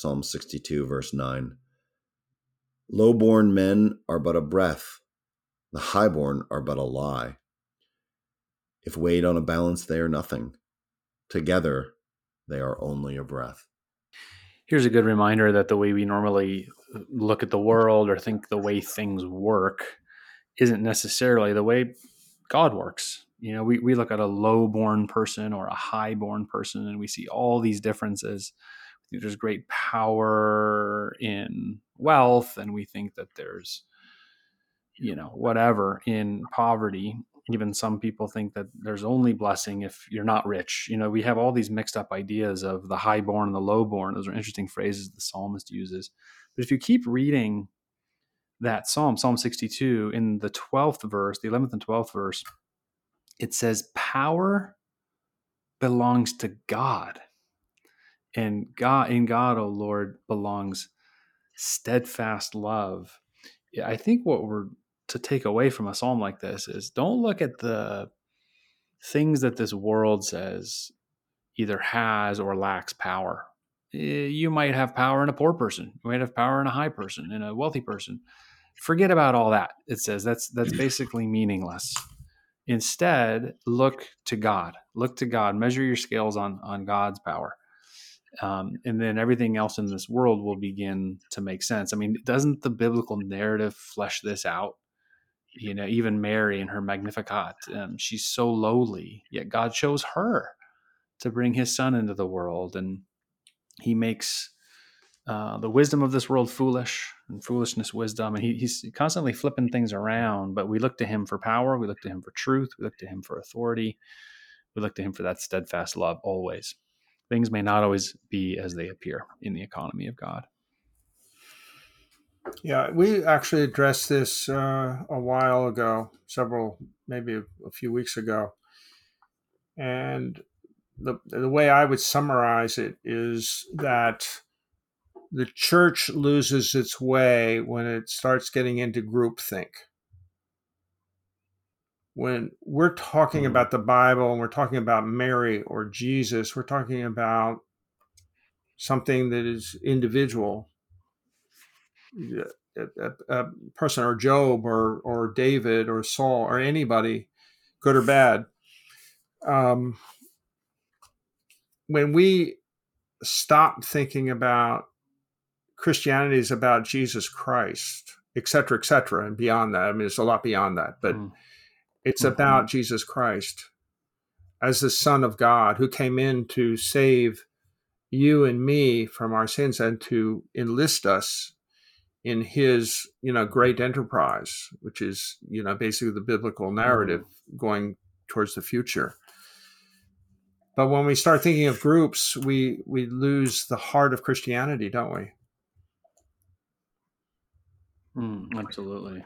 Psalm 62, verse 9. Low-born men are but a breath, the highborn are but a lie. If weighed on a balance, they are nothing. Together, they are only a breath. Here's a good reminder that the way we normally look at the world or think the way things work isn't necessarily the way God works. You know, we, we look at a low born person or a high born person and we see all these differences. There's great power in wealth, and we think that there's, you know, whatever in poverty. Even some people think that there's only blessing if you're not rich. You know, we have all these mixed up ideas of the high born and the low born. Those are interesting phrases the psalmist uses. But if you keep reading that psalm, Psalm 62, in the 12th verse, the 11th and 12th verse, it says, Power belongs to God. And God in God, O oh Lord, belongs steadfast love. Yeah, I think what we're to take away from a psalm like this is don't look at the things that this world says either has or lacks power. Eh, you might have power in a poor person. You might have power in a high person, in a wealthy person. Forget about all that. It says that's that's basically meaningless. Instead, look to God. Look to God. Measure your scales on on God's power, um, and then everything else in this world will begin to make sense. I mean, doesn't the biblical narrative flesh this out? You know, even Mary in her Magnificat, um, she's so lowly, yet God chose her to bring His Son into the world, and He makes uh, the wisdom of this world foolish and foolishness wisdom and he, he's constantly flipping things around but we look to him for power we look to him for truth we look to him for authority we look to him for that steadfast love always things may not always be as they appear in the economy of god yeah we actually addressed this uh, a while ago several maybe a, few weeks ago and the, the way i would summarize it is that the church loses its way when it starts getting into groupthink. When we're talking mm-hmm. about the Bible and we're talking about Mary or Jesus, we're talking about something that is individual. A, a, a person or Job or or David or Saul or anybody, good or bad. Um, when we stop thinking about Christianity is about Jesus Christ, et cetera, et cetera, and beyond that. I mean, it's a lot beyond that, but mm. It's mm-hmm. about Jesus Christ as the Son of God who came in to save you and me from our sins and to enlist us in his you know great enterprise which is you know basically the biblical narrative mm. going towards the future but when we start thinking of groups we we lose the heart of christianity don't we Mm, absolutely.